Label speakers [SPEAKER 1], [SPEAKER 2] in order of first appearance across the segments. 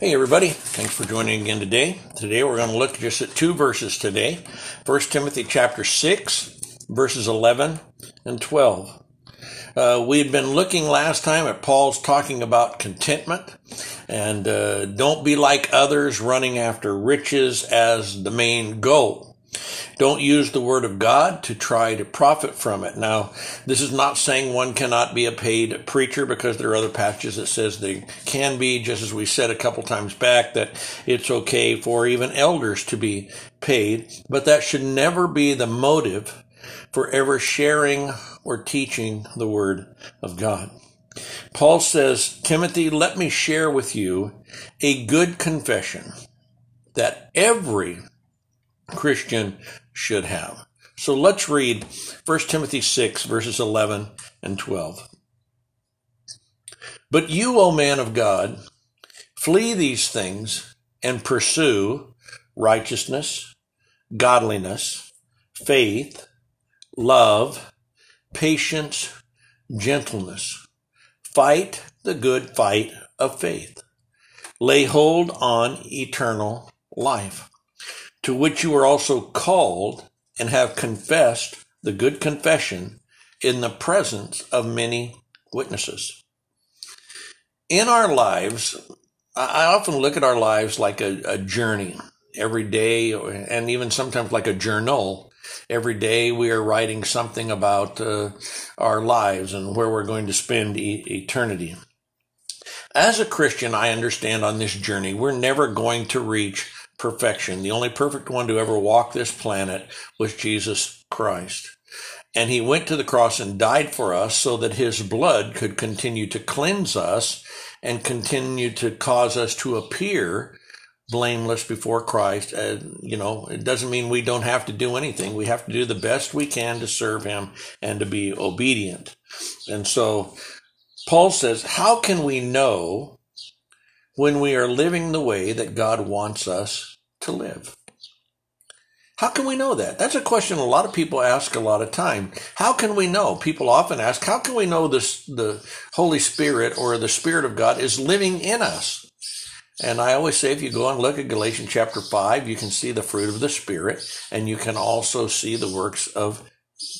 [SPEAKER 1] Hey everybody, thanks for joining again today. Today we're going to look just at two verses today. 1 Timothy chapter 6, verses 11 and 12. Uh, we had been looking last time at Paul's talking about contentment and uh, don't be like others running after riches as the main goal. Don't use the word of God to try to profit from it. Now, this is not saying one cannot be a paid preacher because there are other passages that says they can be, just as we said a couple times back that it's okay for even elders to be paid, but that should never be the motive for ever sharing or teaching the word of God. Paul says, Timothy, let me share with you a good confession that every Christian should have. So let's read 1 Timothy 6, verses 11 and 12. But you, O man of God, flee these things and pursue righteousness, godliness, faith, love, patience, gentleness. Fight the good fight of faith. Lay hold on eternal life to which you were also called and have confessed the good confession in the presence of many witnesses. In our lives, I often look at our lives like a, a journey every day, and even sometimes like a journal. Every day we are writing something about uh, our lives and where we're going to spend e- eternity. As a Christian, I understand on this journey, we're never going to reach perfection. The only perfect one to ever walk this planet was Jesus Christ. And he went to the cross and died for us so that his blood could continue to cleanse us and continue to cause us to appear blameless before Christ. And, you know, it doesn't mean we don't have to do anything. We have to do the best we can to serve him and to be obedient. And so Paul says, how can we know when we are living the way that God wants us to live? How can we know that? That's a question a lot of people ask a lot of time. How can we know? People often ask, how can we know this, the Holy Spirit or the Spirit of God is living in us? And I always say, if you go and look at Galatians chapter 5, you can see the fruit of the Spirit, and you can also see the works of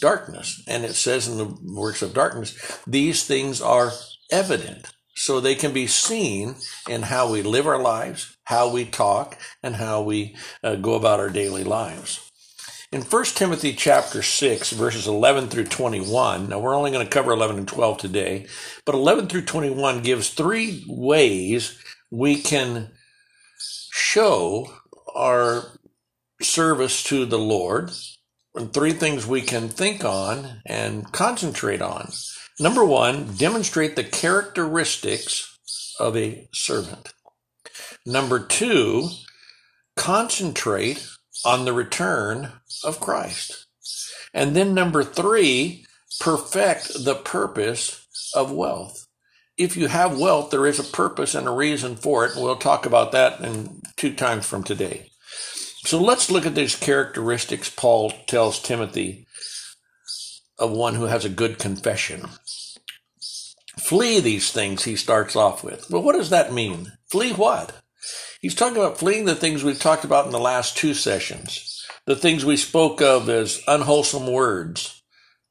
[SPEAKER 1] darkness. And it says in the works of darkness, these things are evident so they can be seen in how we live our lives, how we talk, and how we uh, go about our daily lives. In 1 Timothy chapter 6, verses 11 through 21, now we're only going to cover 11 and 12 today, but 11 through 21 gives three ways we can show our service to the Lord, and three things we can think on and concentrate on. Number one, demonstrate the characteristics of a servant. Number two, concentrate on the return of Christ. And then number three, perfect the purpose of wealth. If you have wealth, there is a purpose and a reason for it. And we'll talk about that in two times from today. So let's look at these characteristics Paul tells Timothy of one who has a good confession. Flee these things, he starts off with. Well, what does that mean? Flee what? He's talking about fleeing the things we've talked about in the last two sessions. The things we spoke of as unwholesome words,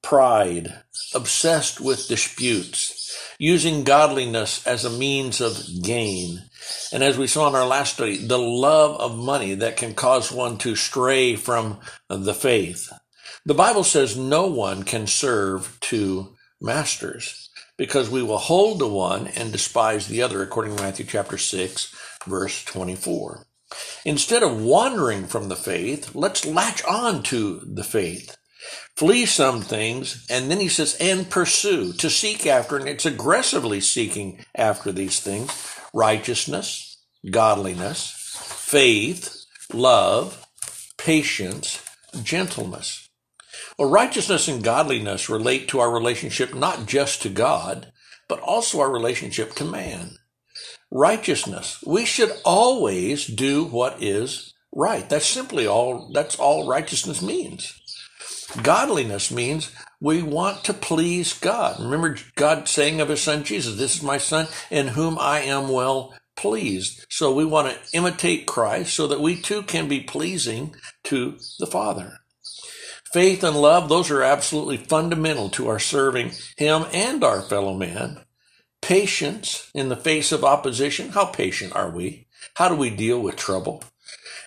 [SPEAKER 1] pride, obsessed with disputes, using godliness as a means of gain. And as we saw in our last study, the love of money that can cause one to stray from the faith. The Bible says no one can serve two masters because we will hold the one and despise the other, according to Matthew chapter 6, verse 24. Instead of wandering from the faith, let's latch on to the faith. Flee some things, and then he says, and pursue, to seek after, and it's aggressively seeking after these things righteousness, godliness, faith, love, patience, gentleness. Well, righteousness and godliness relate to our relationship not just to God, but also our relationship to man. Righteousness. We should always do what is right. That's simply all, that's all righteousness means. Godliness means we want to please God. Remember God saying of his son Jesus, this is my son in whom I am well pleased. So we want to imitate Christ so that we too can be pleasing to the Father. Faith and love, those are absolutely fundamental to our serving Him and our fellow man. Patience in the face of opposition. How patient are we? How do we deal with trouble?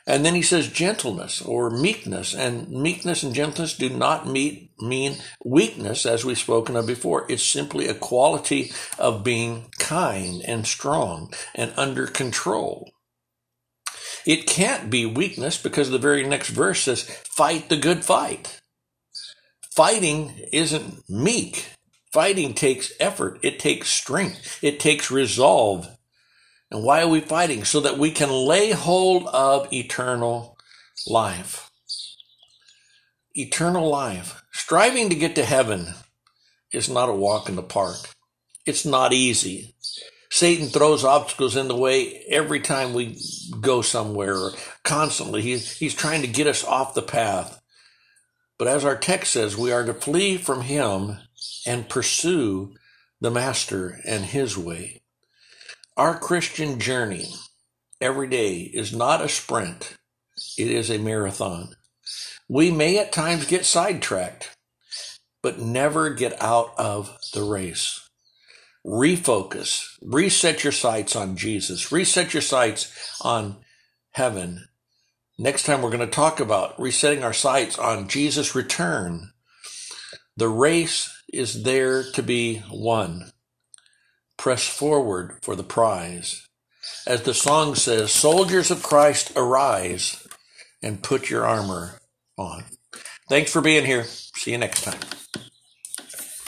[SPEAKER 1] And then he says gentleness or meekness. And meekness and gentleness do not meet, mean weakness, as we've spoken of before. It's simply a quality of being kind and strong and under control. It can't be weakness because the very next verse says, fight the good fight. Fighting isn't meek. Fighting takes effort. It takes strength. It takes resolve. And why are we fighting? So that we can lay hold of eternal life. Eternal life. Striving to get to heaven is not a walk in the park. It's not easy. Satan throws obstacles in the way every time we go somewhere or constantly. He's, he's trying to get us off the path. But as our text says, we are to flee from him and pursue the master and his way. Our Christian journey every day is not a sprint, it is a marathon. We may at times get sidetracked, but never get out of the race. Refocus, reset your sights on Jesus, reset your sights on heaven. Next time, we're going to talk about resetting our sights on Jesus' return. The race is there to be won press forward for the prize. As the song says, soldiers of Christ, arise and put your armor on. Thanks for being here. See you next time.